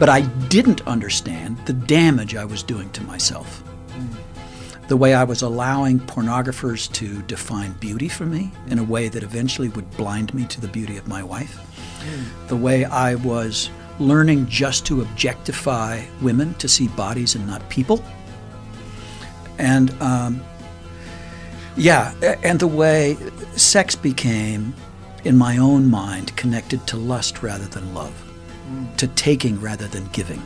But I didn't understand the damage I was doing to myself. The way I was allowing pornographers to define beauty for me in a way that eventually would blind me to the beauty of my wife. The way I was learning just to objectify women to see bodies and not people. And um, yeah, and the way sex became, in my own mind, connected to lust rather than love, to taking rather than giving.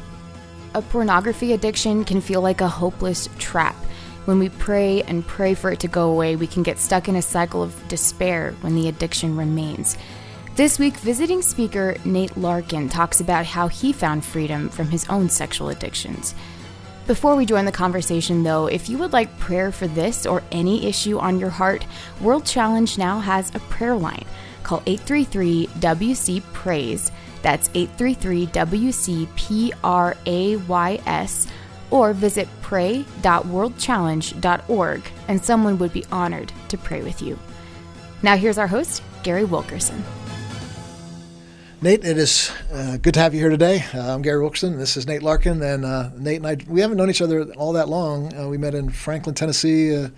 A pornography addiction can feel like a hopeless trap. When we pray and pray for it to go away, we can get stuck in a cycle of despair when the addiction remains. This week, visiting speaker Nate Larkin talks about how he found freedom from his own sexual addictions. Before we join the conversation, though, if you would like prayer for this or any issue on your heart, World Challenge now has a prayer line. Call 833 WC Praise. That's 833 WC P R A Y S. Or visit pray.worldchallenge.org, and someone would be honored to pray with you. Now, here's our host, Gary Wilkerson. Nate, it is uh, good to have you here today. Uh, I'm Gary Wilkerson. This is Nate Larkin, and uh, Nate and I we haven't known each other all that long. Uh, we met in Franklin, Tennessee.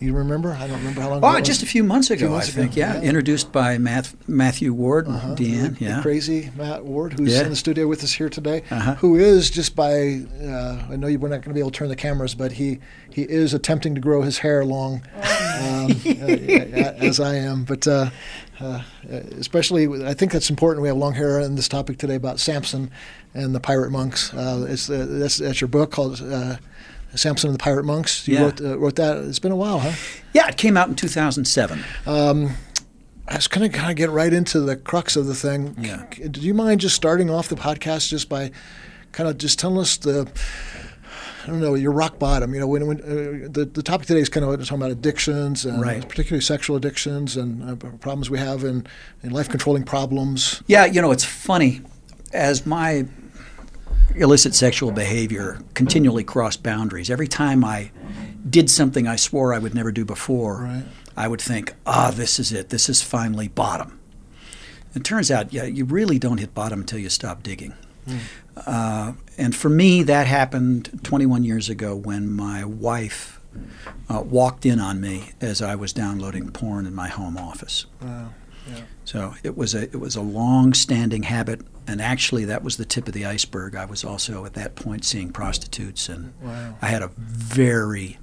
You remember? I don't remember how long. ago Oh, it was. just a few months ago, months I think. ago, Yeah. yeah. introduced by Math, Matthew Ward and Uh-huh. Deanne. The- Yeah, the crazy Matt Ward, who's Yeah. in the studio with us here today, Uh-huh. who is just by uh, I know you we're not going to be able to turn the cameras, but he he is attempting to grow his hair long, um, uh, as I am. But uh, uh, especially, I think that's important. We have long hair in this topic today about Samson and the pirate monks. Uh, it's uh, that's, that's your book called. Samson and the Pirate Monks. You Yeah. wrote, uh, wrote that. It's been a while, huh? yeah. It came out in 2007. I was going to kind of get right into the crux of the thing. Yeah. Do you mind just starting off the podcast just by kind of just telling us the, I don't know, your rock bottom? You know, when, when uh, the the topic today is kind of talking about addictions and Right. particularly sexual addictions and uh, problems we have in, in life controlling problems. Yeah, you know, it's funny. As my illicit sexual behavior continually crossed boundaries, every time I did something I swore I would never do before, Right. I would think, ah, this is it. This is finally bottom. It turns out, yeah, you really don't hit bottom until you stop digging. Uh, and for me, that happened 21 years ago when my wife uh, walked in on me as I was downloading porn in my home office. Wow. Yeah. So it was a it was a long-standing habit, and actually that was the tip of the iceberg. I was also at that point seeing prostitutes, and Wow. I had a very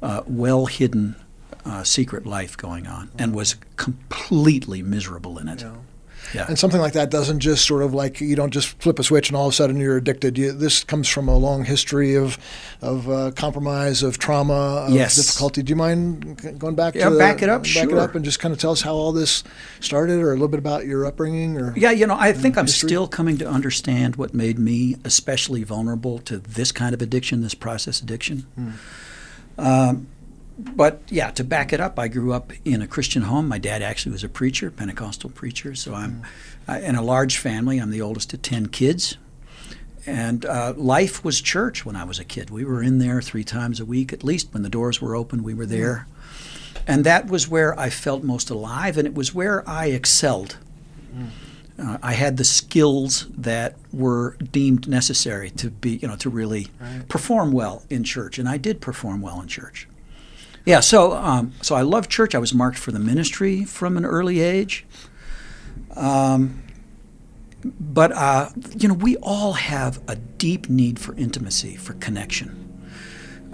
uh, well-hidden uh, secret life going on, and was completely miserable in it. Yeah. Yeah. And something like that doesn't just sort of like you don't just flip a switch and all of a sudden you're addicted. You, this comes from a long history of of uh, compromise, of trauma, of Yes. difficulty. Do you mind going back? Yeah, to back it up, Back it up, and just kind of tell us how all this started, or a little bit about your upbringing, or Yeah, you know, I think I'm history? still coming to understand what made me especially vulnerable to this kind of addiction, this process addiction. Um, but yeah, to back it up, I grew up in a Christian home. My dad actually was a preacher, Pentecostal preacher. So I'm uh, in a large family. I'm the oldest of 10 kids. And uh, life was church when I was a kid. We were in there three times a week, at least when the doors were open, we were there. And that was where I felt most alive, and it was where I excelled. Uh, I had the skills that were deemed necessary to be, you know, to really perform well in church, and I did perform well in church. Yeah, so um, so I love church. I was marked for the ministry from an early age. Um, but uh, you know, we all have a deep need for intimacy, for connection.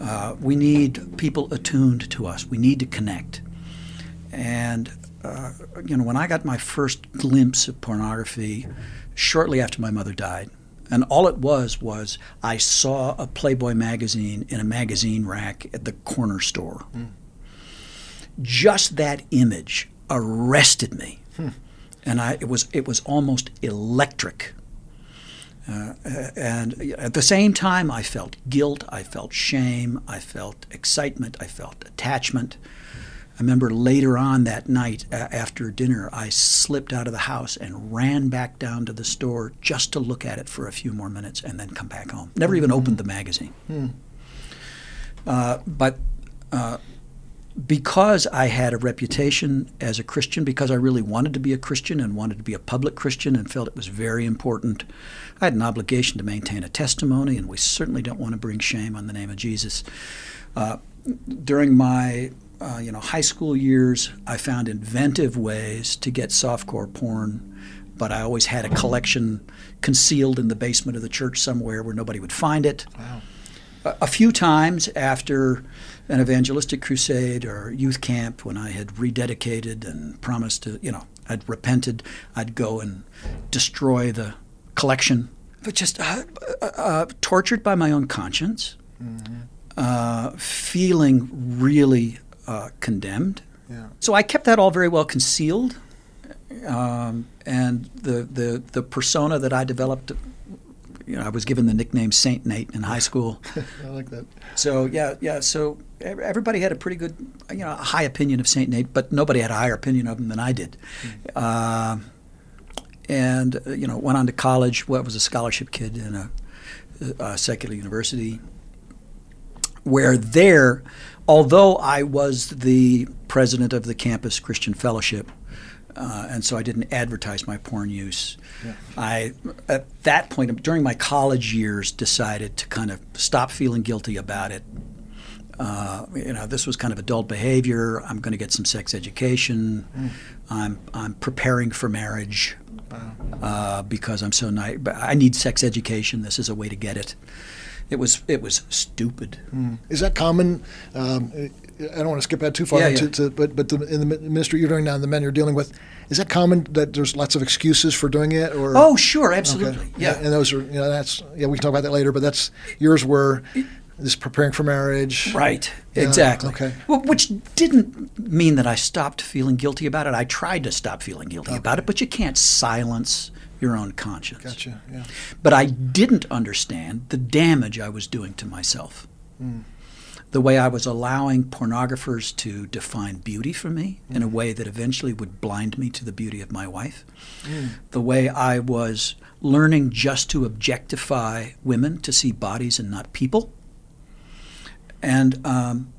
Uh, we need people attuned to us. We need to connect. And uh, you know, when I got my first glimpse of pornography, shortly after my mother died, and all it was was I saw a Playboy magazine in a magazine rack at the corner store. Just that image arrested me, and I it was it was almost electric. Uh, and at the same time, I felt guilt, I felt shame, I felt excitement, I felt attachment. I remember later on that night a- after dinner, I slipped out of the house and ran back down to the store just to look at it for a few more minutes and then come back home. Never even opened the magazine. Uh, but uh, because I had a reputation as a Christian, because I really wanted to be a Christian and wanted to be a public Christian and felt it was very important, I had an obligation to maintain a testimony, and we certainly don't want to bring shame on the name of Jesus. Uh, during my uh, you know high school years, I found inventive ways to get softcore porn, but I always had a collection concealed in the basement of the church somewhere where nobody would find it. Wow. A, a few times after an evangelistic crusade or youth camp, when I had rededicated and promised to, you know, I'd repented, I'd go and destroy the collection. But just uh, uh, uh, tortured by my own conscience, mm-hmm. feeling really uh, condemned. Yeah. So I kept that all very well concealed, um, and the, the the persona that I developed, you know, I was given the nickname Saint Nate in high school. I like that. So yeah, yeah. So everybody had a pretty good, you know, a high opinion of Saint Nate, but nobody had a higher opinion of him than I did. Mm. Uh, and you know, went on to college. What was a scholarship kid in a, a secular university, where there although I was the president of the campus Christian Fellowship, uh, and so I didn't advertise my porn use. Yeah. I, at that point, during my college years, decided to kind of stop feeling guilty about it. Uh, you know, this was kind of adult behavior. I'm going to get some sex education. Mm. I'm I'm preparing for marriage wow. uh, because I'm so nice. I need sex education. This is a way to get it it was it was stupid. Mm. Is that common? Um, I don't want to skip ahead too far, yeah, into, yeah. To, but but the, in the ministry you're doing now, and the men you're dealing with, is that common that there's lots of excuses for doing it? Or oh, sure, absolutely, okay. yeah. And those are you know that's yeah we can talk about that later, but that's yours were this preparing for marriage, right? Yeah, exactly. Okay. Well, which didn't mean that I stopped feeling guilty about it. I tried to stop feeling guilty okay. about it, but you can't silence your own conscience. Gotcha. Yeah. But I didn't understand the damage I was doing to myself. Mm. The way I was allowing pornographers to define beauty for me mm. in a hmm. way that eventually would blind me to the beauty of my wife. Mm. The way I was learning just to objectify women to see bodies and not people. And um,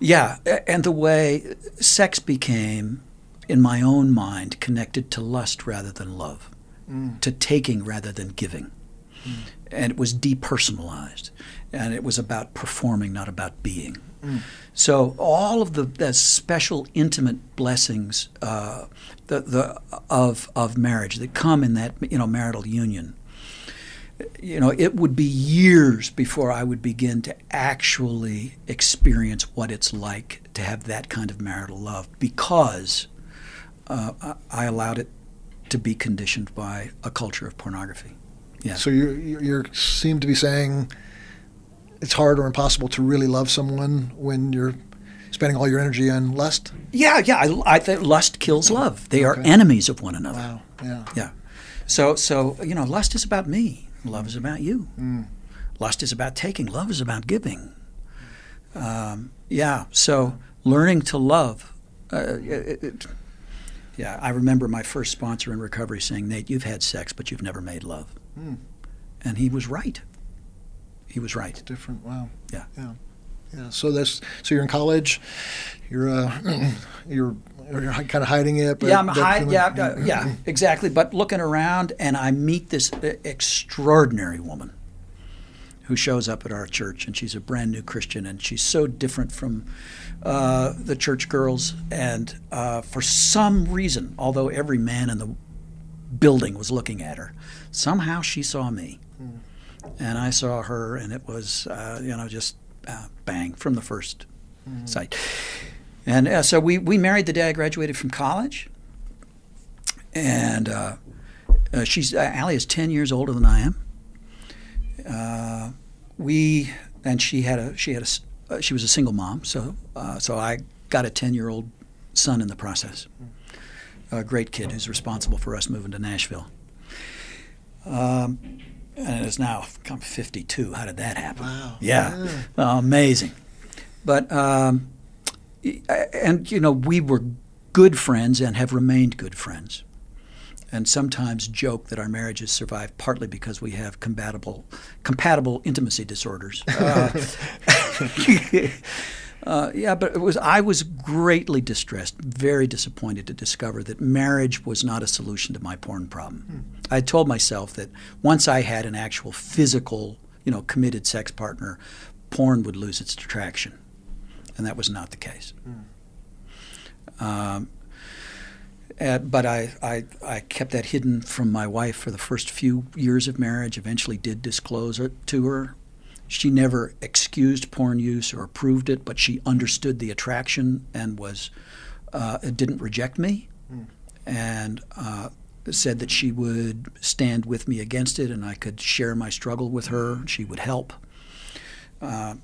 yeah, and the way sex became in my own mind connected to lust rather than love, mm. to taking rather than giving. Mm. And it was depersonalized. And it was about performing, not about being. Mm. So all of the, the special, intimate blessings uh, the, the, of, of marriage that come in that you know marital union, you know, it would be years before I would begin to actually experience what it's like to have that kind of marital love because uh, I allowed it to be conditioned by a culture of pornography. Yeah. So you you seem to be saying it's hard or impossible to really love someone when you're spending all your energy on lust. Yeah, yeah. I, I think lust kills love. They okay. are enemies of one another. Wow. Yeah. Yeah. So so you know, lust is about me. Love is about you. Mm. Lust is about taking. Love is about giving. Um, yeah. So learning to love. Uh, it, it, yeah, I remember my first sponsor in recovery saying, Nate, you've had sex, but you've never made love. Mm. And he was right. He was right. It's different. Wow. Yeah. Yeah. Yeah. So that's so you're in college. You're uh, you're you're kind of hiding it. yeah, I'm hiding. Yeah, uh, yeah, exactly. But looking around, and I meet this extraordinary woman who shows up at our church, and she's a brand new Christian, and she's so different from uh, the church girls. And uh, for some reason, although every man in the building was looking at her, somehow she saw me, mm. and I saw her, and it was uh, you know just uh, bang from the first mm. sight. And uh, so we we married the day I graduated from college, and she's Allie is ten years older than I am uh, we and she had a she had a uh, she was a single mom, so uh, so I got a ten year old son in the process. A great kid who's responsible for us moving to Nashville. Um, and is now come 52. How did that happen? Wow. Yeah, yeah. amazing. But um, and you know we were good friends and have remained good friends and sometimes joke that our marriages survive partly because we have compatible compatible intimacy disorders. Uh, Uh, yeah, but it was I was greatly distressed, very disappointed to discover that marriage was not a solution to my porn problem. Hmm. I told myself that once I had an actual physical, you know, committed sex partner, porn would lose its attraction, and that was not the case. Um, and- but I, I, I kept that hidden from my wife for the first few years of marriage. Eventually, did disclose it to her. She never excused porn use or approved it, but she understood the attraction and was uh, didn't reject me, and uh, said that she would stand with me against it, and I could share my struggle with her. She would help. Uh,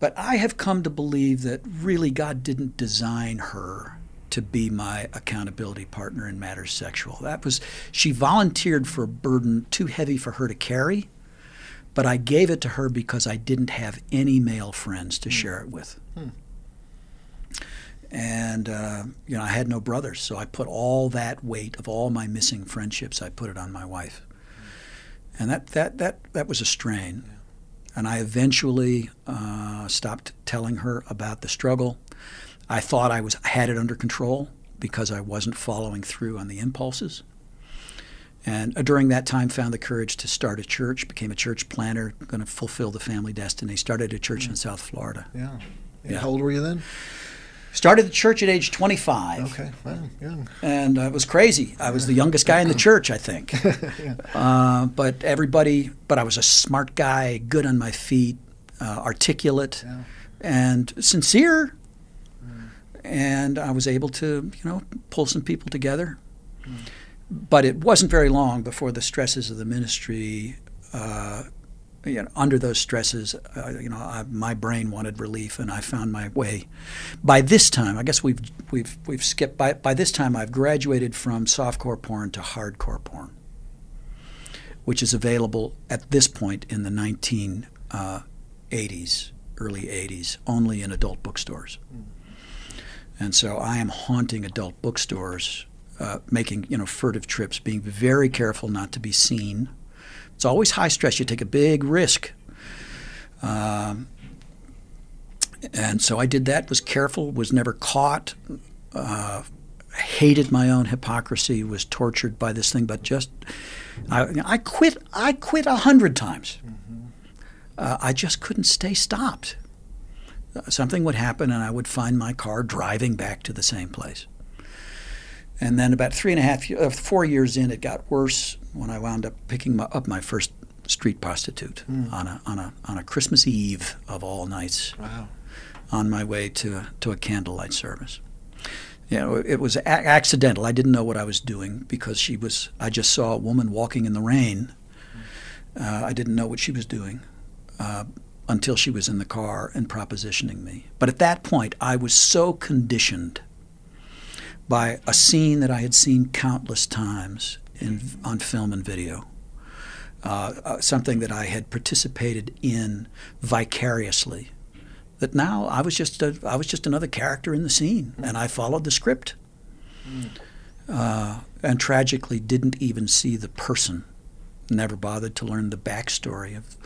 but I have come to believe that really God didn't design her to be my accountability partner in matters sexual. That was she volunteered for a burden too heavy for her to carry, but I gave it to her because I didn't have any male friends to share it with. And uh, you know, I had no brothers, so I put all that weight of all my missing friendships. I put it on my wife, and that that that that was a strain. And I eventually uh, stopped telling her about the struggle. I thought I was had it under control because I wasn't following through on the impulses. And uh, during that time, found the courage to start a church. Became a church planner, going to fulfill the family destiny. Started a church in South Florida. Yeah. Yeah. How old were you then? Started the church at age 25. Okay, well, young. and uh, it was crazy. I was the youngest guy in the church, I think. uh, but everybody, but I was a smart guy, good on my feet, uh, articulate, Yeah. and sincere. And I was able to, you know, pull some people together. But it wasn't very long before the stresses of the ministry. Uh, you know, under those stresses, uh, you know, I, my brain wanted relief, and I found my way. By this time, I guess we've we've we've skipped. By by this time, I've graduated from softcore porn to hardcore porn, which is available at this point in the 1980s, early 80s, only in adult bookstores. And so I am haunting adult bookstores, uh, making you know furtive trips, being very careful not to be seen. It's always high stress. You take a big risk. Um, and so I did that, was careful, was never caught, uh, hated my own hypocrisy, was tortured by this thing, but just, I, I quit, I quit a hundred times. Uh, I just couldn't stay stopped. Something would happen and I would find my car driving back to the same place. And then about three and a half, uh, four years in, it got worse when I wound up picking my, up my first street prostitute on a on a on a Christmas Eve of all nights, Wow. on my way to a, to a candlelight service. You know, it was a- accidental. I didn't know what I was doing because she was. I just saw a woman walking in the rain. Uh, I didn't know what she was doing uh, until she was in the car and propositioning me. But at that point, I was so conditioned by a scene that I had seen countless times in, on film and video. Uh, uh, something that I had participated in vicariously. That now I was just a, I was just another character in the scene, and I followed the script. Uh, and tragically, didn't even see the person. Never bothered to learn the backstory of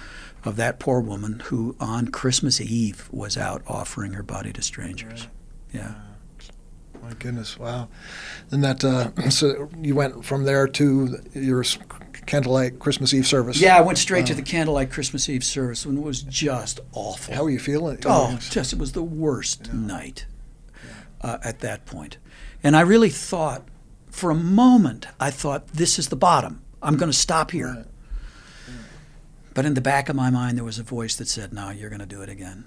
of that poor woman who, on Christmas Eve, was out offering her body to strangers. Yeah. My goodness, wow. And that, uh, so you went from there to your candlelight Christmas Eve service. Yeah, I went straight to the candlelight Christmas Eve service, and it was just awful. How were you feeling? Oh, just it was the worst night uh, at that point. And I really thought, for a moment, I thought, this is the bottom. I'm going to stop here. But in the back of my mind, there was a voice that said, no, you're going to do it again.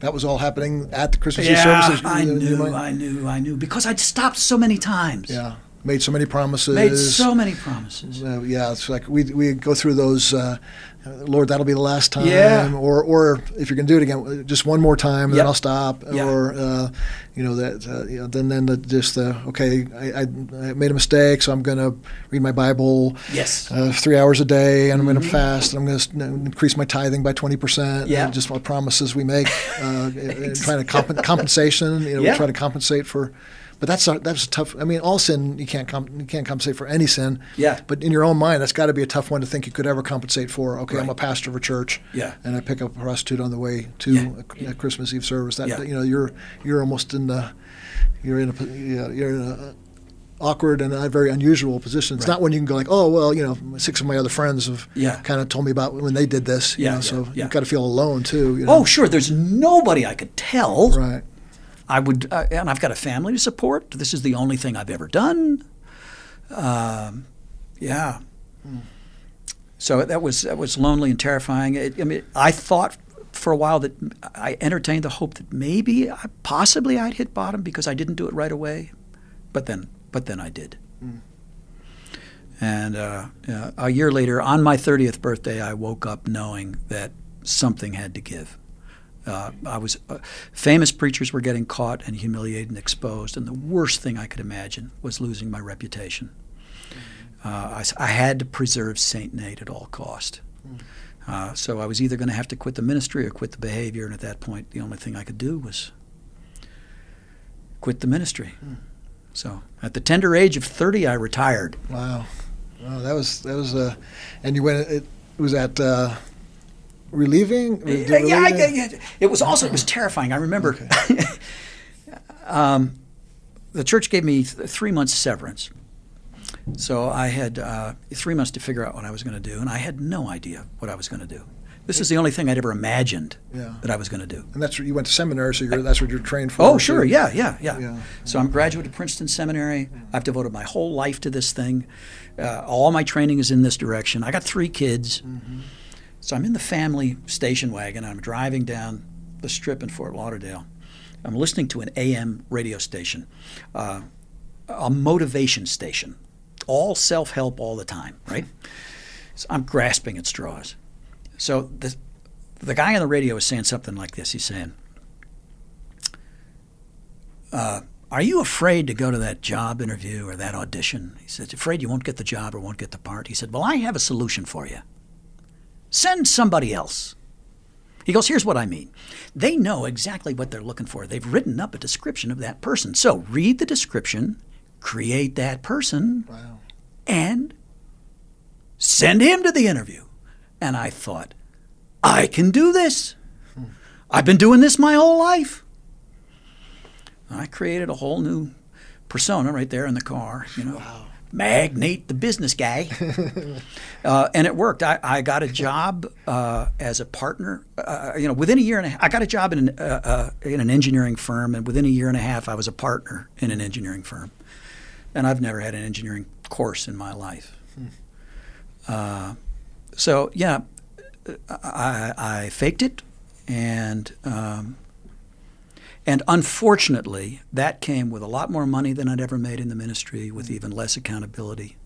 That was all happening at the Christmas Eve Yeah, services. I knew, I knew, I knew. Because I'd stopped so many times. Yeah, made so many promises. Made so many promises. Uh, yeah, it's like we we go through those. Uh, Lord, that'll be the last time. Yeah. Or or if you're going to do it again, just one more time, and Yep. then I'll stop. Yeah. Or uh, you know that uh, you know, then then the, just the okay, I, I, I made a mistake, so I'm going to read my Bible. Yes. Uh, three hours a day, and I'm going to fast, and I'm going to increase my tithing by twenty percent. Yeah. just what promises we make, uh, trying to comp- compensation. You know, Yeah. we try to compensate for but that's a, that's a tough. I mean, all sin you can't com- you can't compensate for any sin. Yeah. But in your own mind, that's got to be a tough one to think you could ever compensate for. Okay, I'm a pastor of a church. Yeah. And I pick up a prostitute on the way to Yeah. a, a Christmas Eve service. That Yeah. you know you're you're almost in the you're in a you're in a uh, awkward and a very unusual position. It's Right. not when you can go like, oh well, you know, six of my other friends have Yeah. kind of told me about when they did this. You Yeah, know, yeah, so yeah. you've got to feel alone too. You oh, know? Oh, sure. There's nobody I could tell. right. I would, uh, and I've got a family to support. This is the only thing I've ever done. Um, yeah. So that was that was lonely and terrifying. It, I mean, I thought for a while that I entertained the hope that maybe, I, possibly, I'd hit bottom because I didn't do it right away, but then, but then I did. And uh, a year later, on my 30th birthday, I woke up knowing that something had to give. Uh, I was uh, famous preachers were getting caught and humiliated and exposed, and the worst thing I could imagine was losing my reputation. Uh, I, I had to preserve Saint Nate at all cost. Uh, so I was either going to have to quit the ministry or quit the behavior, and at that point, the only thing I could do was quit the ministry. So at the tender age of 30, I retired. Wow. Wow, that was that was uh, and you went. It was at uh, relieving. Yeah, yeah, I, yeah. It was also it was terrifying. I remember um, the church gave me th- three months severance, so I had uh, three months to figure out what I was going to do, and I had no idea what I was going to do. This is the only thing I'd ever imagined Yeah. that I was going to do. And that's what you went to seminary, so you're, that's what you're trained for. Oh, sure, yeah, yeah, yeah. Yeah. So I'm graduate of Princeton Seminary. I've devoted my whole life to this thing. Uh, all my training is in this direction. I got three kids. So I'm in the family station wagon. I'm driving down the strip in Fort Lauderdale. I'm listening to an AM radio station, uh, a motivation station, all self help all the time, right? So I'm grasping at straws. So the, the guy on the radio is saying something like this. He's saying, uh, Are you afraid to go to that job interview or that audition? He said, Afraid you won't get the job or won't get the part? He said, Well, I have a solution for you. Send somebody else. He goes, Here's what I mean. They know exactly what they're looking for. They've written up a description of that person. So read the description, create that person, Wow. and send him to the interview. And I thought, I can do this. Hmm. I've been doing this my whole life. I created a whole new persona right there in the car, you know. Magnate the business guy. uh, and it worked. I, I got a job uh, as a partner. Uh, you know, within a year and a half, I got a job in an, uh, uh, in an engineering firm, and within a year and a half, I was a partner in an engineering firm. And I've never had an engineering course in my life. Uh, so yeah, I, I faked it, and um, and unfortunately, that came with a lot more money than I'd ever made in the ministry, with even less accountability.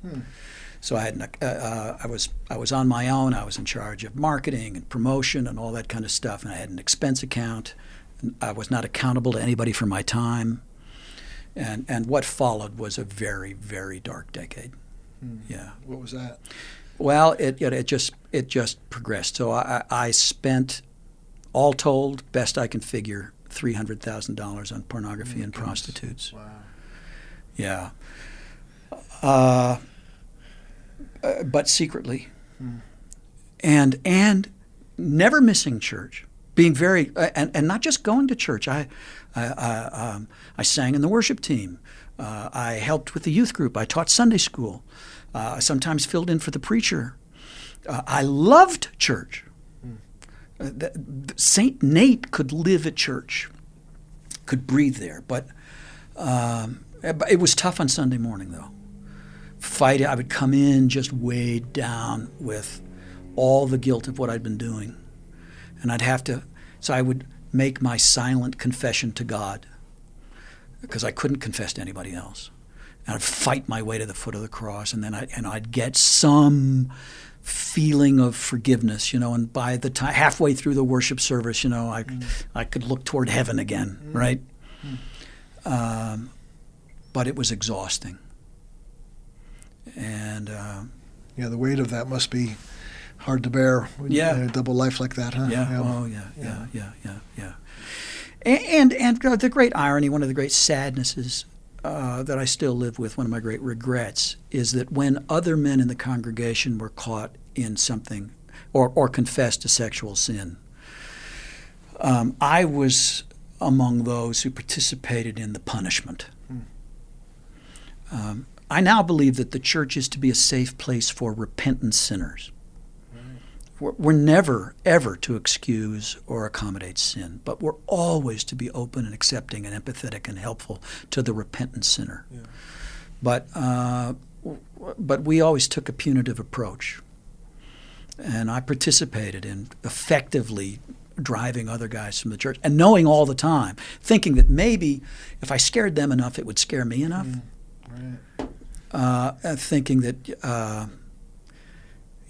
So I had uh, uh, I was I was on my own. I was in charge of marketing and promotion and all that kind of stuff, and I had an expense account. And I was not accountable to anybody for my time, and and what followed was a very very dark decade. Yeah. What was that? Well, it, it it just it just progressed. So I I spent, all told, best I can figure, three hundred thousand dollars on pornography and prostitutes. Wow. Yeah. Uh, uh, but secretly, and and never missing church, being very uh, and and not just going to church. I I I, um, I sang in the worship team. Uh, I helped with the youth group. I taught Sunday school. Uh, I sometimes filled in for the preacher. Uh, I loved church. Saint Nate could live at church, could breathe there, but um, it was tough on Sunday morning though. Fight, I would come in just weighed down with all the guilt of what I'd been doing, and I'd have to. So I would make my silent confession to God because I couldn't confess to anybody else. And I'd fight my way to the foot of the cross, and then I and I'd get some feeling of forgiveness, you know. And by the time halfway through the worship service, you know, I I could look toward heaven again, right? Um, but it was exhausting, and uh, Yeah, the weight of that must be hard to bear. when you- Yeah. a double life like that, huh? Yeah. Oh, yeah. Yeah. Yeah. Yeah. Yeah. And and, and uh, the great irony, one of the great sadnesses uh, that I still live with, one of my great regrets, is that when other men in the congregation were caught in something or, or confessed to sexual sin, um, I was among those who participated in the punishment. Um, I now believe that the church is to be a safe place for repentant sinners. We're, never, ever to excuse or accommodate sin, but we're always to be open and accepting and empathetic and helpful to the repentant sinner. Yeah. But, uh, but we always took a punitive approach. And I participated in effectively driving other guys from the church and knowing all the time, thinking that maybe if I scared them enough, it would scare me enough. Right. Uh, thinking that, uh,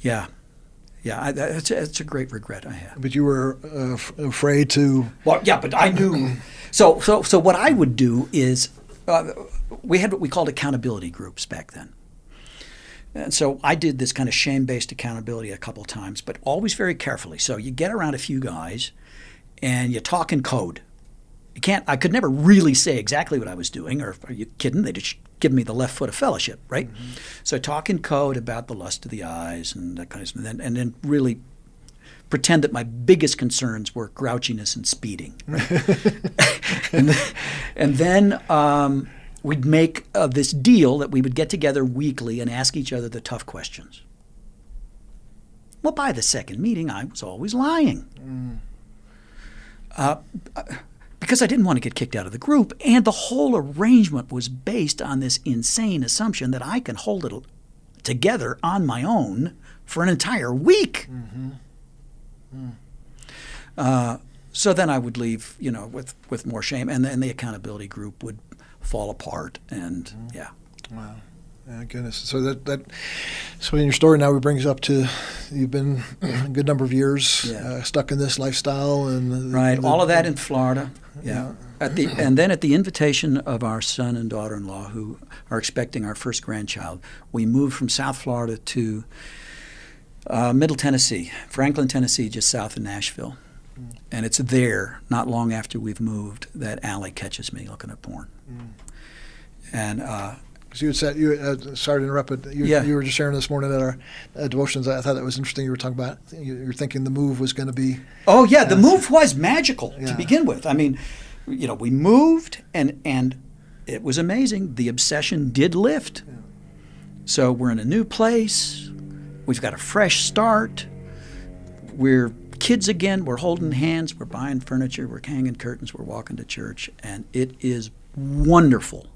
yeah, yeah, I, that's, a, it's a great regret I have. But you were uh, f- afraid to. Well, yeah, but I knew. So, so, so what I would do is, uh, we had what we called accountability groups back then. And so I did this kind of shame-based accountability a couple times, but always very carefully. So you get around a few guys, and you talk in code. You can't. I could never really say exactly what I was doing, or are you kidding? They just give me the left foot of fellowship, right? So talk in code about the lust of the eyes and that kind of stuff, and then, and then really pretend that my biggest concerns were grouchiness and speeding. right? and, then, and then um, we'd make uh, this deal that we would get together weekly and ask each other the tough questions. Well, by the second meeting, I was always lying. Uh, because I didn't want to get kicked out of the group, and the whole arrangement was based on this insane assumption that I can hold it together on my own for an entire week. Mm-hmm. Mm. Uh, so then I would leave, you know, with, with more shame, and then the accountability group would fall apart, and mm-hmm. yeah. Wow. Yeah, goodness. So that that so in your story now it brings up to you've been a good number of years Yeah. uh, stuck in this lifestyle and Right, the- all of that in Florida. Yeah. Yeah. At the and then at the invitation of our son and daughter-in-law who are expecting our first grandchild, we moved from South Florida to uh, Middle Tennessee, Franklin, Tennessee, just south of Nashville. And it's there, not long after we've moved, that Allie catches me looking at porn. And uh, 'cause you had said you uh, sorry to interrupt but you, Yeah. you were just sharing this morning at our uh, devotions I thought that was interesting you were talking about you, you were thinking the move was going to be Oh yeah, the move was magical to begin with. I mean, you know, we moved and and it was amazing. The obsession did lift. So we're in a new place. We've got a fresh start. We're kids again. We're holding hands. We're buying furniture. We're hanging curtains. We're walking to church, and it is wonderful.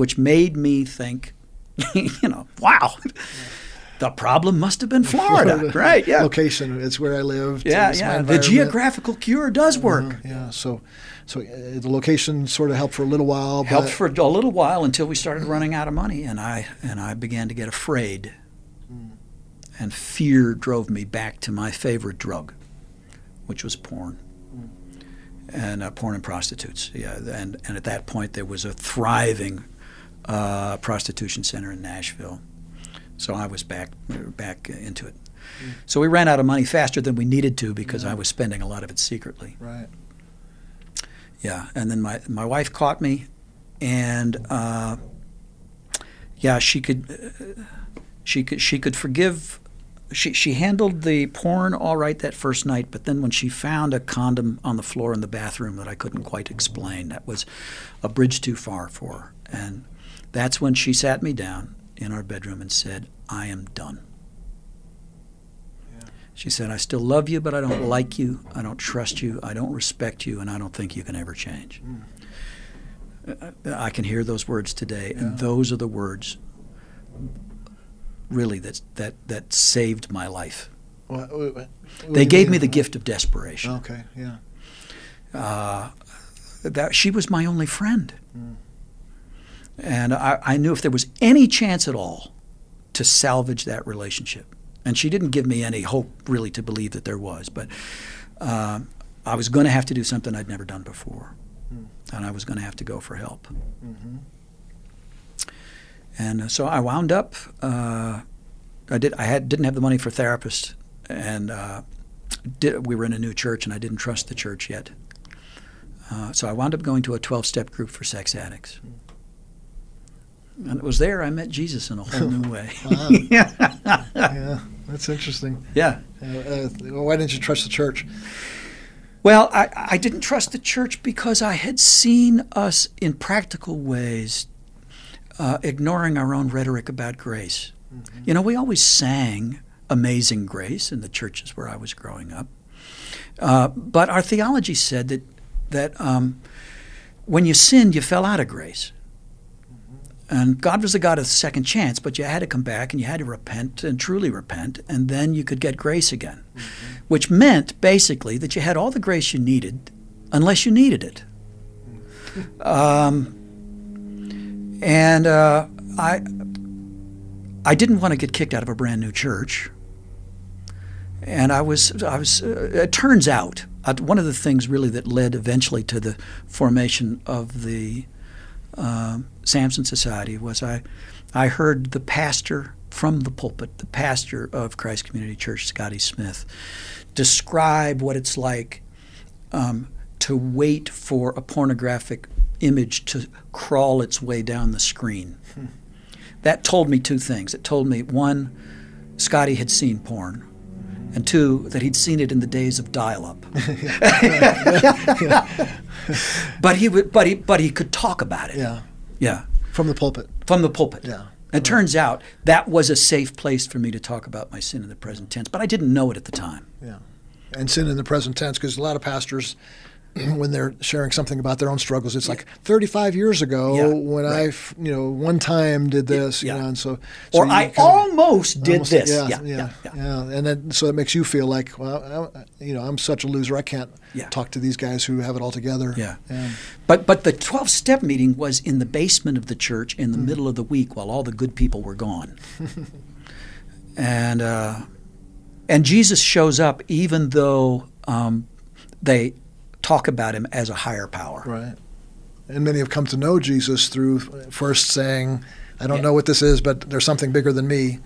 Which made me think, you know, wow, the problem must have been Florida, right? Yeah, location it's where I lived yeah, yeah. The geographical cure does work. Uh, yeah so so uh, the location sort of helped for a little while Helped for a little while until we started running out of money, and I and I began to get afraid. And fear drove me back to my favorite drug, which was porn, and uh, porn and prostitutes. Yeah, and and at that point there was a thriving uh, prostitution center in Nashville, so I was back back into it. So we ran out of money faster than we needed to because I was spending a lot of it secretly. right Yeah, and then my my wife caught me, and uh, yeah, she could uh, she could she could forgive. She she handled the porn all right that first night, but then when she found a condom on the floor in the bathroom that I couldn't quite explain, that was a bridge too far for her, and that's when she sat me down in our bedroom and said, "I am done." She said, I still love you, but I don't like you. I don't trust you. I don't respect you, and I don't think you can ever change. Uh, I can hear those words today, and those are the words really that, that, that saved my life. What- what- what They gave mean? me the gift of desperation. okay yeah Uh, that she was my only friend. And I, I knew if there was any chance at all to salvage that relationship, and she didn't give me any hope really to believe that there was, but um, I was going to have to do something I'd never done before, and I was going to have to go for help. And uh, so I wound up. Uh, I did. I had didn't have the money for therapist, and uh, did, we were in a new church, and I didn't trust the church yet. Uh, so I wound up going to a 12-step group for sex addicts. And it was there I met Jesus in a whole new way. Yeah. yeah, that's interesting. yeah. Uh, uh, why didn't you trust the church? Well, I, I didn't trust the church because I had seen us in practical ways uh, ignoring our own rhetoric about grace. You know, we always sang Amazing Grace in the churches where I was growing up. Uh, but our theology said that, that um, when you sinned, you fell out of grace. And God was the God of second chance, but you had to come back and you had to repent and truly repent, and then you could get grace again. Which meant basically that you had all the grace you needed unless you needed it. Um, and uh, I, I didn't want to get kicked out of a brand new church. And I was, I was. Uh, it turns out, uh, one of the things really that led eventually to the formation of the uh, Samson Society was I, I heard the pastor from the pulpit, the pastor of Christ Community Church, Scotty Smith, describe what it's like um, to wait for a pornographic image to crawl its way down the screen. That told me two things. It told me one, Scotty had seen porn, and two, that he'd seen it in the days of dial-up. but he would, but he, but he could talk about it. Yeah, Yeah, from the pulpit. from the pulpit. Yeah. It turns out that was a safe place for me to talk about my sin in the present tense, but I didn't know it at the time. Yeah, and sin in the present tense because a lot of pastors, when they're sharing something about their own struggles, it's like 35 years ago Yeah, when I, right. f- you know, one time did this, Yeah. you know, and so, so Or I kind of- almost did almost- this. Yeah, yeah, yeah, yeah. yeah. and then so it makes you feel like, well, I, you know, I'm such a loser. I can't Yeah. talk to these guys who have it all together. Yeah. And- But but the 12 step meeting was in the basement of the church in the middle of the week while all the good people were gone. and uh, and Jesus shows up even though um, they talk about him as a higher power. Right. And many have come to know Jesus through first saying, I don't Yeah. know what this is, but there's something bigger than me.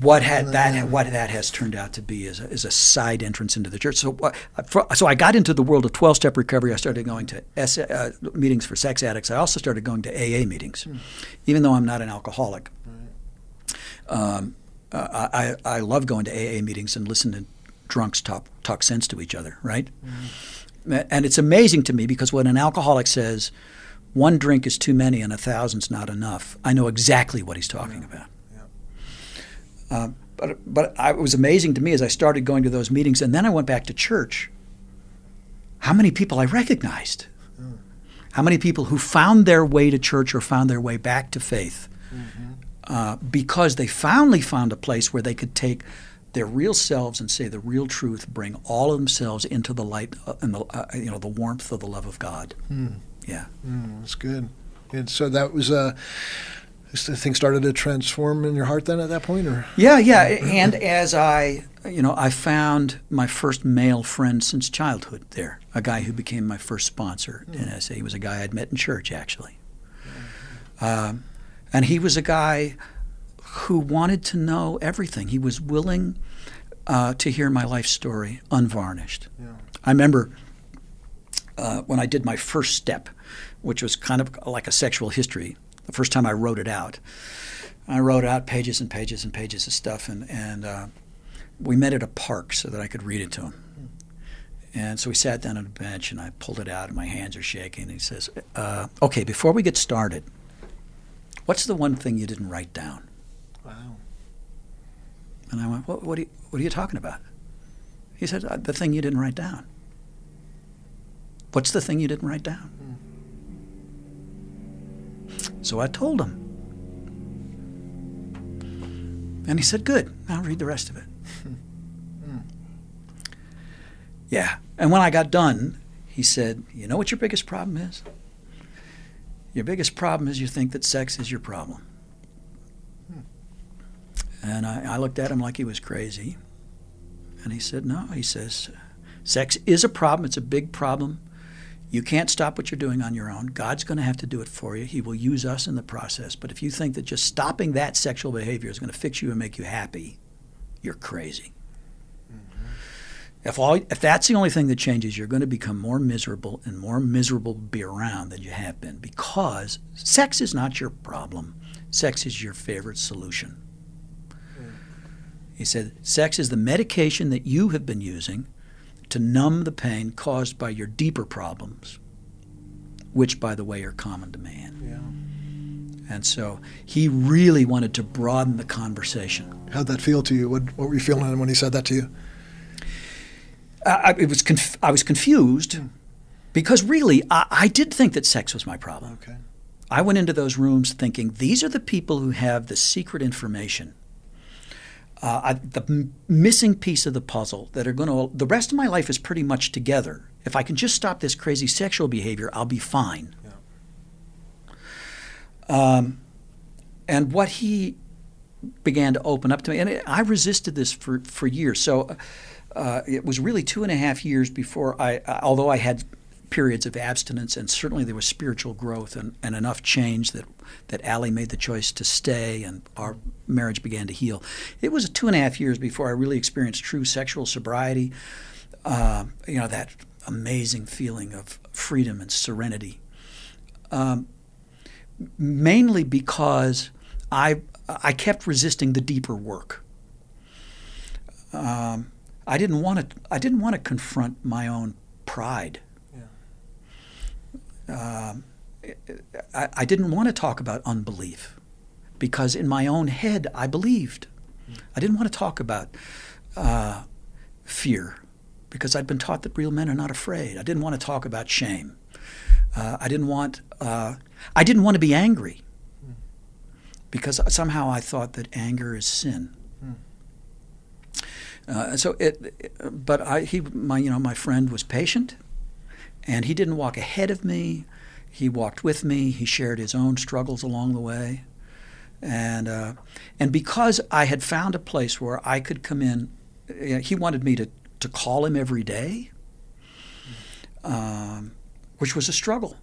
What had that then- what that has turned out to be is a, is a side entrance into the church. So uh, for, so I got into the world of 12 step recovery. I started going to S, uh, meetings for sex addicts. I also started going to AA meetings, even though I'm not an alcoholic. Um, uh, I, I love going to AA meetings and listening to drunks talk, talk sense to each other, right? And it's amazing to me because when an alcoholic says, one drink is too many and a thousand's not enough, I know exactly what he's talking about. Uh, but but I, it was amazing to me as I started going to those meetings, and then I went back to church. How many people I recognized? How many people who found their way to church or found their way back to faith uh, because they finally found a place where they could take their real selves and say the real truth, bring all of themselves into the light uh, and the uh, you know the warmth of the love of God. Yeah. Mm, that's good. And so that was uh, thing started to transform in your heart then at that point, or Yeah, yeah. And as I, you know, I found my first male friend since childhood there, a guy who became my first sponsor in SA. He was a guy I'd met in church, actually. Um, and he was a guy who wanted to know everything. He was willing uh, to hear my life story unvarnished. Yeah. I remember uh, when I did my first step, which was kind of like a sexual history, the first time I wrote it out. I wrote out pages and pages and pages of stuff, and, and uh, we met at a park so that I could read it to him. And so we sat down on a bench, and I pulled it out, and my hands are shaking. And he says, uh, "Okay, before we get started, what's the one thing you didn't write down?" wow, And I went, "What, what, are, you, what are you talking about?" He said, "Uh, "The thing you didn't write down." What's the thing you didn't write down? So I told him. And he said, Good, I'll read the rest of it. yeah. And when I got done, he said, You know what your biggest problem is? Your biggest problem is you think that sex is your problem. And I, I looked at him like he was crazy. And he said, No. He says, Sex is a problem, it's a big problem. You can't stop what you're doing on your own. God's going to have to do it for you. He will use us in the process. But if you think that just stopping that sexual behavior is going to fix you and make you happy, you're crazy. Mm-hmm. If all if that's the only thing that changes, you're going to become more miserable and more miserable to be around than you have been because sex is not your problem. sex is your favorite solution. He said, sex is the medication that you have been using to numb the pain caused by your deeper problems, which, by the way, are common to man. Yeah. And so he really wanted to broaden the conversation. How'd that feel to you? What, what were you feeling when he said that to you? I, it was conf- I was confused hmm. because really I, I did think that sex was my problem. Okay. I went into those rooms thinking these are the people who have the secret information, uh, I, the m- missing piece of the puzzle that are going to. The rest of my life is pretty much together. If I can just stop this crazy sexual behavior, I'll be fine. Um, and what he began to open up to me, and it, I resisted this for, for years. So uh, it was really two and a half years before I, although I had periods of abstinence, and certainly there was spiritual growth and, and enough change that that Allie made the choice to stay, and our marriage began to heal. It was two and a half years before I really experienced true sexual sobriety. Uh, you know that amazing feeling of freedom and serenity. Um, mainly because I I kept resisting the deeper work. Um, I didn't want to. I didn't want to confront my own pride. Um, I, I, didn't want to talk about unbelief because in my own head I believed. I didn't want to talk about uh, fear because I'd been taught that real men are not afraid. I didn't want to talk about shame. Uh, I didn't want. Uh, I didn't want to be angry because somehow I thought that anger is sin. Uh, so it, but I, he, my, you know, my friend was patient, and he didn't walk ahead of me. He walked with me. He shared his own struggles along the way, and uh, and because I had found a place where I could come in, he wanted me to to call him every day, um, which was a struggle.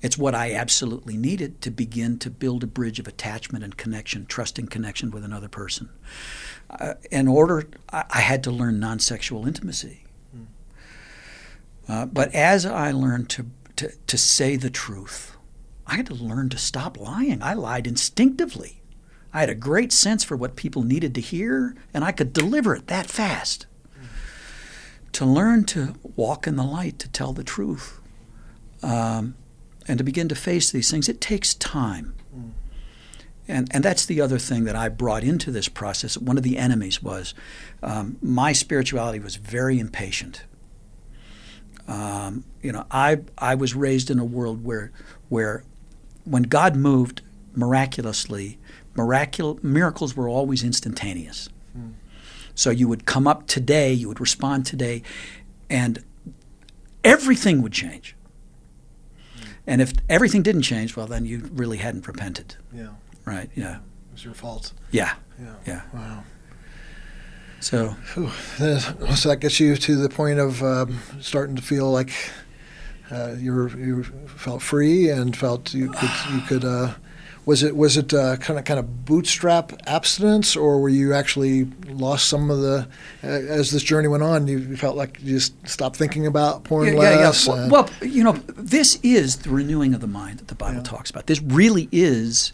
It's what I absolutely needed to begin to build a bridge of attachment and connection, trusting connection with another person. Uh, in order, I, I, had to learn non sexual intimacy. Uh, but as I learned to, to, to say the truth, I had to learn to stop lying. I lied instinctively. I had a great sense for what people needed to hear, and I could deliver it that fast. To learn to walk in the light, to tell the truth. Um, and to begin to face these things, it takes time. Mm. And, and that's the other thing that I brought into this process. One of the enemies was um, my spirituality was very impatient. Um, you know, I, I was raised in a world where, where when God moved miraculously, miracul- miracles were always instantaneous. Mm. So you would come up today, you would respond today, and everything would change. And if everything didn't change, well, then you really hadn't repented. Yeah. Right. Yeah. It was your fault. Yeah. Yeah. Yeah. Wow. So. So that gets you to the point of um, starting to feel like uh, you were, you felt free and felt you could you could. Uh, was it was it uh, kind of kind of bootstrap abstinence, or were you actually lost some of the as this journey went on? You felt like you just stopped thinking about porn yeah, less. Yeah, yeah. Well, well, you know, this is the renewing of the mind that the Bible yeah. talks about. This really is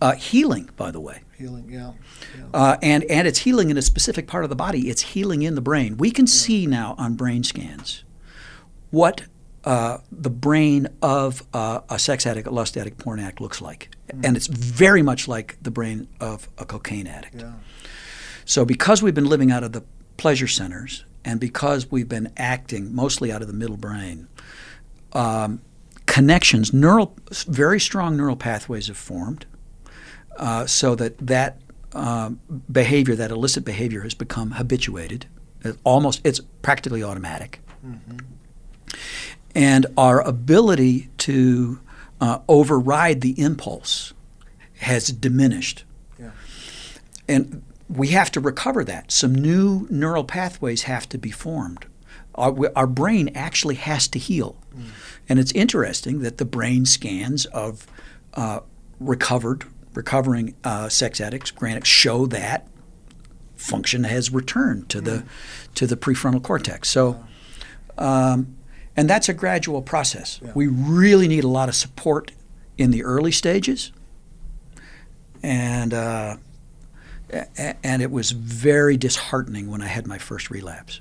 uh, healing, by the way. Healing, yeah. yeah. Uh, and and it's healing in a specific part of the body. It's healing in the brain. We can see now on brain scans what uh, the brain of uh, a sex addict, a lust addict, porn addict looks like. Mm. And it's very much like the brain of a cocaine addict. Yeah. So, because we've been living out of the pleasure centers and because we've been acting mostly out of the middle brain, um, connections, neural, very strong neural pathways have formed uh, so that that uh, behavior, that illicit behavior, has become habituated. It almost, it's practically automatic. Mm-hmm and our ability to uh, override the impulse has diminished. Yeah. And we have to recover that. Some new neural pathways have to be formed. Our, our brain actually has to heal. Mm. And it's interesting that the brain scans of uh, recovered, recovering uh, sex addicts, granted, show that function has returned to the to the prefrontal cortex. So. Um, and that's a gradual process. Yeah. We really need a lot of support in the early stages. and uh, a- and it was very disheartening when I had my first relapse.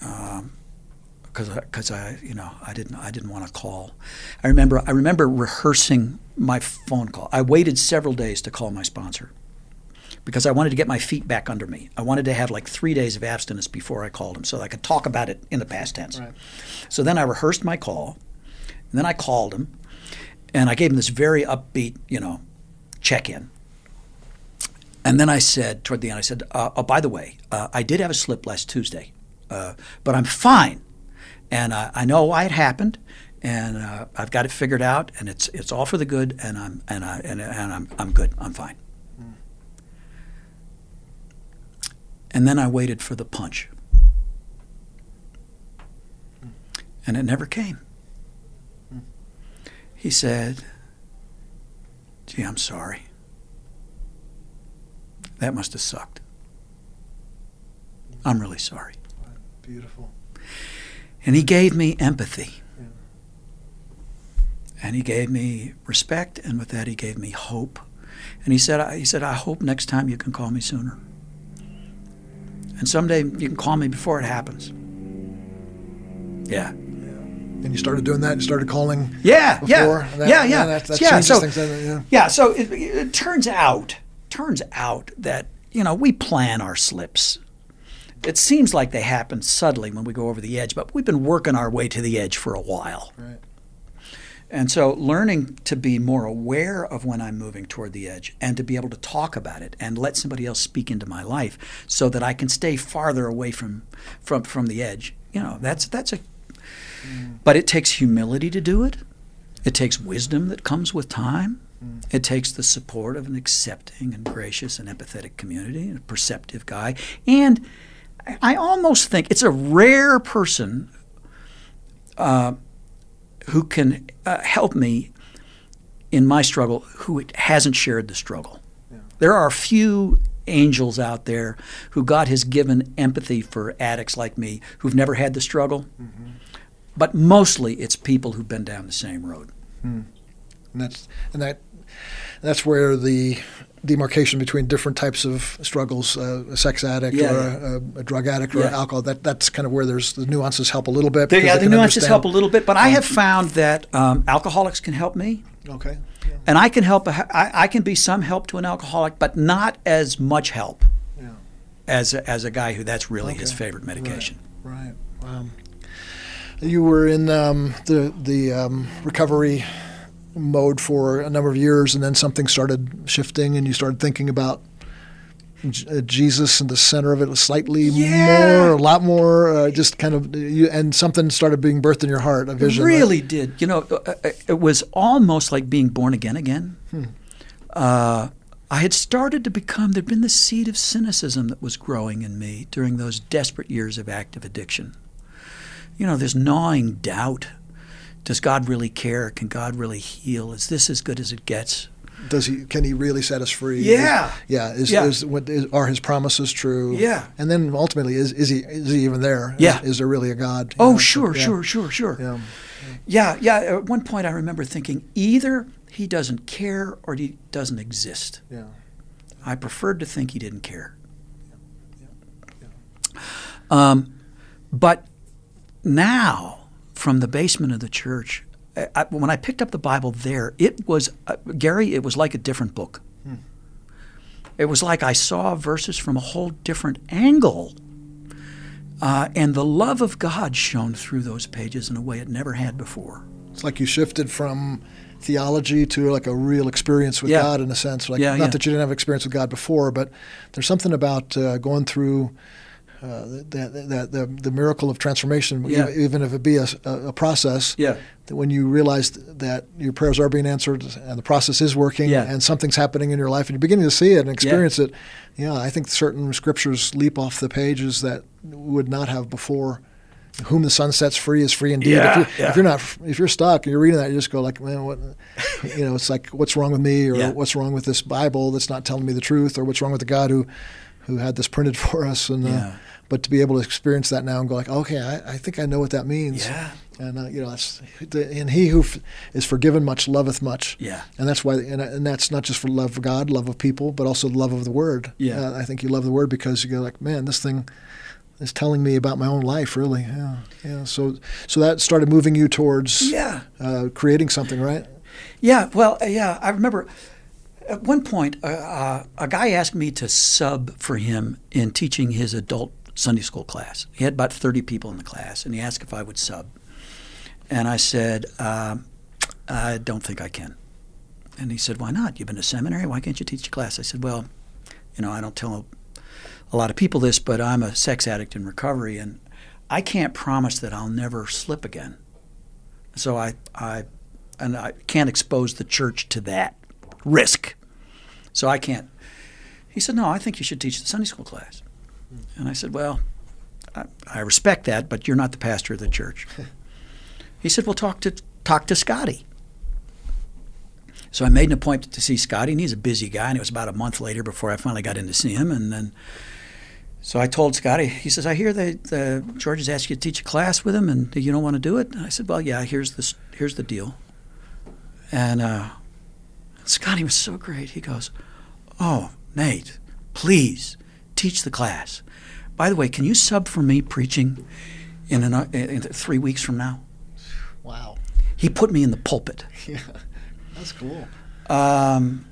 Because because I you know I didn't I didn't want to call. I remember I remember rehearsing my phone call. I waited several days to call my sponsor because I wanted to get my feet back under me. I wanted to have like three days of abstinence before I called him so I could talk about it in the past tense. Right. So then I rehearsed my call, and then I called him, and I gave him this very upbeat, you know, check in. And then I said, toward the end, I said, uh, oh, by the way, uh, I did have a slip last Tuesday, uh, but I'm fine. And I know why it happened, and uh, I've got it figured out, and it's it's all for the good, and I'm and I and, and I'm I'm good. I'm fine. And then I waited for the punch, and it never came. He said, "Gee, I'm sorry." That must have sucked. I'm really sorry. Beautiful. And he gave me empathy. Yeah. And he gave me respect, and with that, he gave me hope. And he said, I, he said, I hope next time you can call me sooner. And someday you can call me before it happens. Yeah. And you started doing that. You started calling. Yeah, Before, yeah, that- yeah, and yeah, that- that yeah. So, things. Yeah. yeah. So it, it turns out, turns out that you know we plan our slips. It seems like they happen suddenly when we go over the edge, but we've been working our way to the edge for a while. Right. And so, learning to be more aware of when I'm moving toward the edge and to be able to talk about it and let somebody else speak into my life so that I can stay farther away from, from, from the edge, you know, that's, that's a. Mm. But it takes humility to do it, it takes wisdom that comes with time. Mm. It takes the support of an accepting and gracious and empathetic community, and a perceptive guy. And I- almost think it's a rare person uh, who can uh, help me in my struggle who hasn't shared the struggle. There are a few angels out there who God has given empathy for addicts like me who've never had the struggle. But mostly it's people who've been down the same road. And that's and that that's where the demarcation between different types of struggles, uh, a sex addict Yeah, or yeah. A, a drug addict or Yeah. alcohol, that that's kind of where there's the nuances help a little bit. Because yeah, the nuances understand- help a little bit, but I have found that um, alcoholics can help me, Okay. and I can help. I, I, can be some help to an alcoholic, but not as much help Yeah. as a, as a guy who that's really his favorite medication. Right. Um, you were in um, the the um, recovery mode for a number of years, and then something started shifting, and you started thinking about J- uh, Jesus in the center of it slightly Yeah. more, a lot more, uh, just kind of, you, and something started being birthed in your heart, a vision. It right? really did. You know, uh, uh, it was almost like being born again again. Uh, I had started to become, there'd been the seed of cynicism that was growing in me during those desperate years of active addiction. You know, this gnawing doubt. Does God really care? Can God really heal? Is this as good as it gets? Does he? Can he really set us free? Yeah. Is, yeah. Is, Yeah. Is, what is, are his promises true? Yeah. And then ultimately, is is he is he even there? Is- Yeah. Is, there really a God? Oh, know, so- sure, yeah. sure, sure, sure. Yeah. Yeah, yeah. At one point, I remember thinking either he doesn't care or he doesn't exist. Yeah. I preferred to think he didn't care. Yeah. Yeah. Um, but now, from the basement of the church, I, I, when I picked up the Bible there, it was, uh, Gary, it was like a different book. It was like I saw verses from a whole different angle. Uh, and the love of God shone through those pages in a way it never had before. It's like you shifted from theology to like a real experience with Yeah. God in a sense. Like Yeah, not yeah. that you didn't have experience with God before, but there's something about uh, going through uh, the, the, the, the miracle of transformation, Yeah. even, if it be a, a process. Yeah. That when you realize that your prayers are being answered and the process is working Yeah. and something's happening in your life and you're beginning to see it and experience it, yeah, I think certain scriptures leap off the pages that would not have before. Whom the Son sets free is free indeed. Yeah, if, you're, yeah. if you're not, if you're stuck and you're reading that, you just go like, man, what, you know, it's like, what's wrong with me, or Yeah. what's wrong with this Bible that's not telling me the truth, or what's wrong with the God who, who had this printed for us, and uh. But to be able to experience that now and go like, okay, I, I think I know what that means. Yeah. And uh, you know, that's and he who f- is forgiven much loveth much. Yeah. And that's why, and, and that's not just for love of God, love of people, but also love of the Word. Yeah. Uh, I think you love the Word because you go like, man, this thing is telling me about my own life, really. Yeah. Yeah. So, so that started moving you towards Yeah. uh, creating something, right? Yeah, well, uh, yeah, I remember at one point uh, uh, a guy asked me to sub for him in teaching his adult Sunday school class. He had about 30 people in the class, and he asked if I would sub. And I said, um, I don't think I can. And he said, Why not? You've been to seminary. Why can't you teach a class? I said, Well, you know, I don't tell a lot of people this, but I'm a sex addict in recovery, and I can't promise that I'll never slip again. So I, I and I can't expose the church to that risk. So I can't. He said, No, I think you should teach the Sunday school class. And I said, Well, I, I respect that, but you're not the pastor of the church. he said, Well, talk to talk to Scotty. So I made an appointment to see Scotty, and he's a busy guy. And it was about a month later before I finally got in to see him. And then, so I told Scotty, he says, I hear that the George has asked you to teach a class with him, and you don't want to do it. And I said, Well, yeah. Here's this. Here's the deal. And uh, Scotty was so great. He goes, Oh, Nate, please teach the class. By the way, can you sub for me preaching in, an, uh, in three weeks from now? Wow. He put me in the pulpit Yeah. That's cool. because um,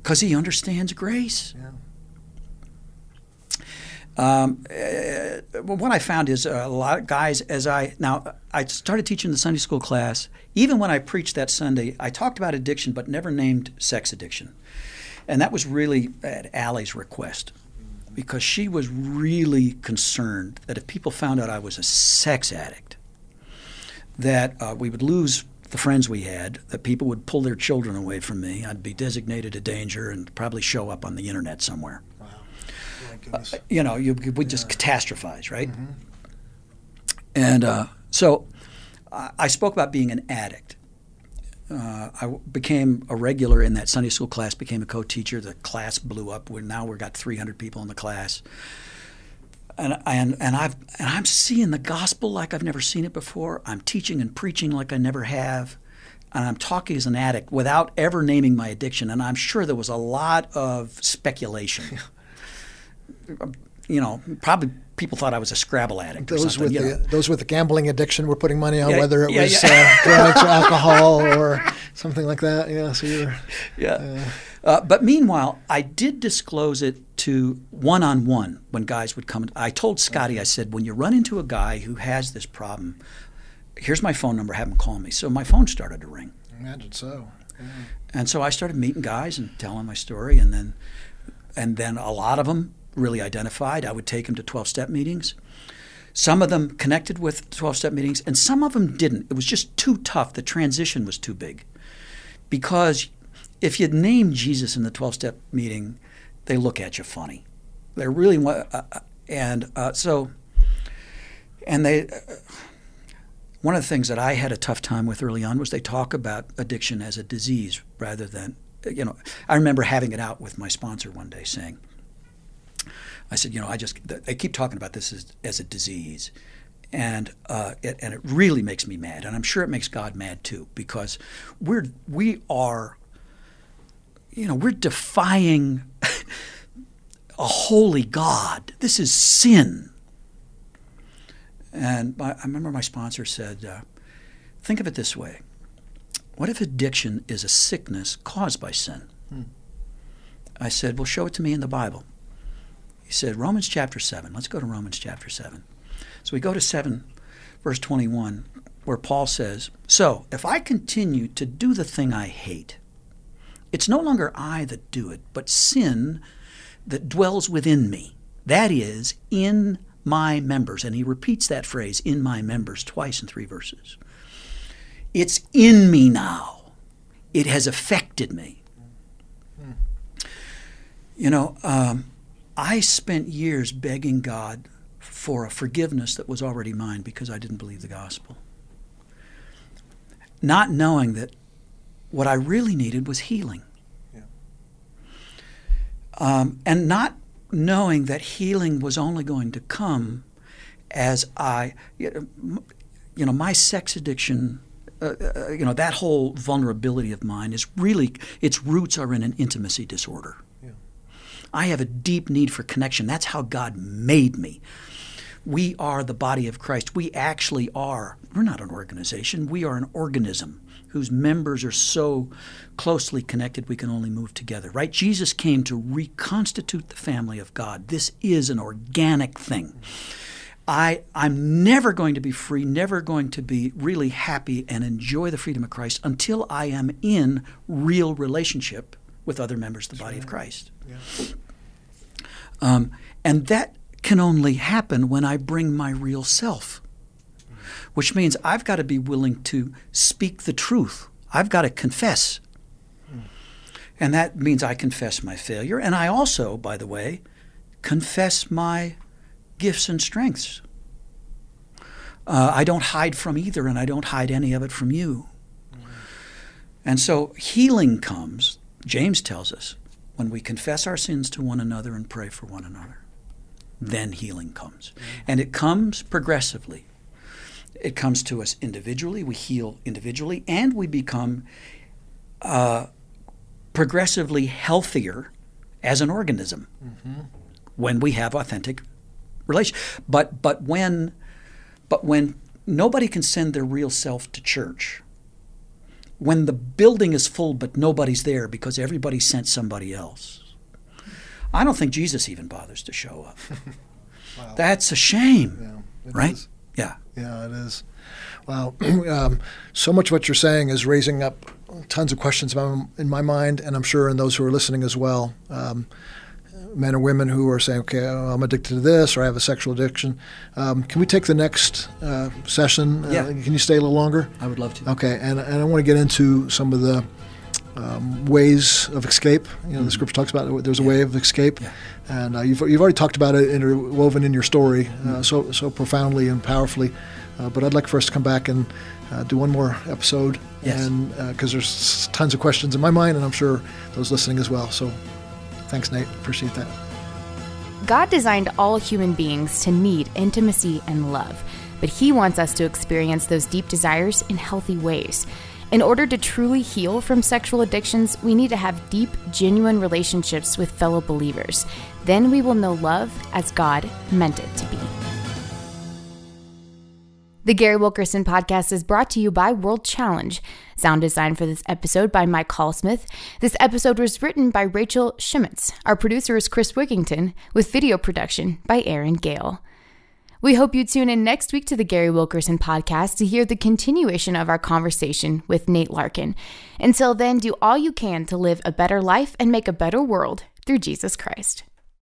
he understands grace. Yeah. Um, uh, what I found is a lot of guys, as I now I started teaching the Sunday school class. Even when I preached that Sunday, I talked about addiction, but never named sex addiction, and that was really at Allie's request, because she was really concerned that if people found out I was a sex addict, that uh, we would lose the friends we had, that people would pull their children away from me. I'd be designated a danger and probably show up on the internet somewhere Wow. My goodness. you know, you we just catastrophize, right? And uh, so I spoke about being an addict. Uh, I became a regular in that Sunday school class, became a co-teacher. The class blew up. We're now we've got 300 people in the class, and and and I've and I'm seeing the gospel like I've never seen it before. I'm teaching and preaching like I never have, and I'm talking as an addict without ever naming my addiction. And I'm sure there was a lot of speculation you know, probably people thought I was a Scrabble addict or Those with you the know. those with the gambling addiction were putting money on Yeah, whether it yeah, was yeah. Uh, drugs or alcohol or something like that. Yeah. So you're yeah. Uh, but meanwhile, I did disclose it to one on one when guys would come. I told Scotty, I said, when you run into a guy who has this problem, here's my phone number, have him call me. So my phone started to ring. I imagine so. And so I started meeting guys and telling my story, and then, and then a lot of them really identified. I would take them to twelve-step meetings. Some of them connected with twelve-step meetings, and some of them didn't. It was just too tough. The transition was too big, because if you name Jesus in the twelve-step meeting, they look at you funny. They really uh, uh, and uh, so, and they. Uh, one of the things that I had a tough time with early on was they talk about addiction as a disease rather than, you know, I remember having it out with my sponsor one day saying, I said, you know, I just, they keep talking about this as, as a disease. And, uh, it, and it really makes me mad. And I'm sure it makes God mad too, because we're, we are, you know, we're defying a holy God. This is sin. And my, I remember my sponsor said, uh, think of it this way What if addiction is a sickness caused by sin? I said, Well, show it to me in the Bible. He said, Romans chapter 7. Let's go to Romans chapter 7. So we go to 7, verse 21, where Paul says, So if I continue to do the thing I hate, it's no longer I that do it, but sin that dwells within me. That is, in my members. And he repeats that phrase, in my members, twice in three verses. It's in me now. It has affected me. You know, um, I spent years begging God for a forgiveness that was already mine because I didn't believe the gospel. Not knowing that what I really needed was healing. Um, and not knowing that healing was only going to come as I, you know, my sex addiction, uh, uh, you know, that whole vulnerability of mine is really, its roots are in an intimacy disorder. I have a deep need for connection. That's how God made me. We are the body of Christ. We actually are, we're not an organization, we are an organism whose members are so closely connected we can only move together, right? Jesus came to reconstitute the family of God. This is an organic thing. I, I'm never going to be free, never going to be really happy and enjoy the freedom of Christ until I am in real relationship with other members of the body of Christ. Yeah. Um, and that can only happen when I bring my real self which means I've got to be willing to speak the truth. I've got to confess. And that means I confess my failure. And I also, by the way, confess my gifts and strengths. Uh, I don't hide from either, and I don't hide any of it from you. And so healing comes, James tells us, when we confess our sins to one another and pray for one another. Then healing comes. And it comes progressively. It comes to us individually. We heal individually, and we become uh, progressively healthier as an organism mm-hmm. when we have authentic relation. But but when but when nobody can send their real self to church, when the building is full but nobody's there because everybody sent somebody else. I don't think Jesus even bothers to show up. wow. That's a shame, yeah, right? Is. Yeah. Yeah, it is. Wow. um, so much what you're saying is raising up tons of questions in my mind, and I'm sure in those who are listening as well. Um, men or women who are saying, okay, I'm addicted to this or I have a sexual addiction. Um, can we take the next uh, session? Uh, yeah. Uh, can you stay a little longer? I would love to. Okay, and, and I want to get into some of the um, ways of escape. You know, mm-hmm. the scripture talks about it, there's a way of escape, yeah. and uh, you've, you've already talked about it interwoven in your story uh, mm-hmm. so so profoundly and powerfully. Uh, but I'd like for us to come back and uh, do one more episode, yes. and because there's tons of questions in my mind, and I'm sure those listening as well. So, thanks, Nate. Appreciate that. God designed all human beings to need intimacy and love, but He wants us to experience those deep desires in healthy ways. In order to truly heal from sexual addictions, we need to have deep, genuine relationships with fellow believers. Then we will know love as God meant it to be. The Gary Wilkerson podcast is brought to you by World Challenge. Sound design for this episode by Mike Hallsmith. This episode was written by Rachel Schmitz. Our producer is Chris Wigington, with video production by Aaron Gale. We hope you tune in next week to the Gary Wilkerson podcast to hear the continuation of our conversation with Nate Larkin. Until then, do all you can to live a better life and make a better world through Jesus Christ.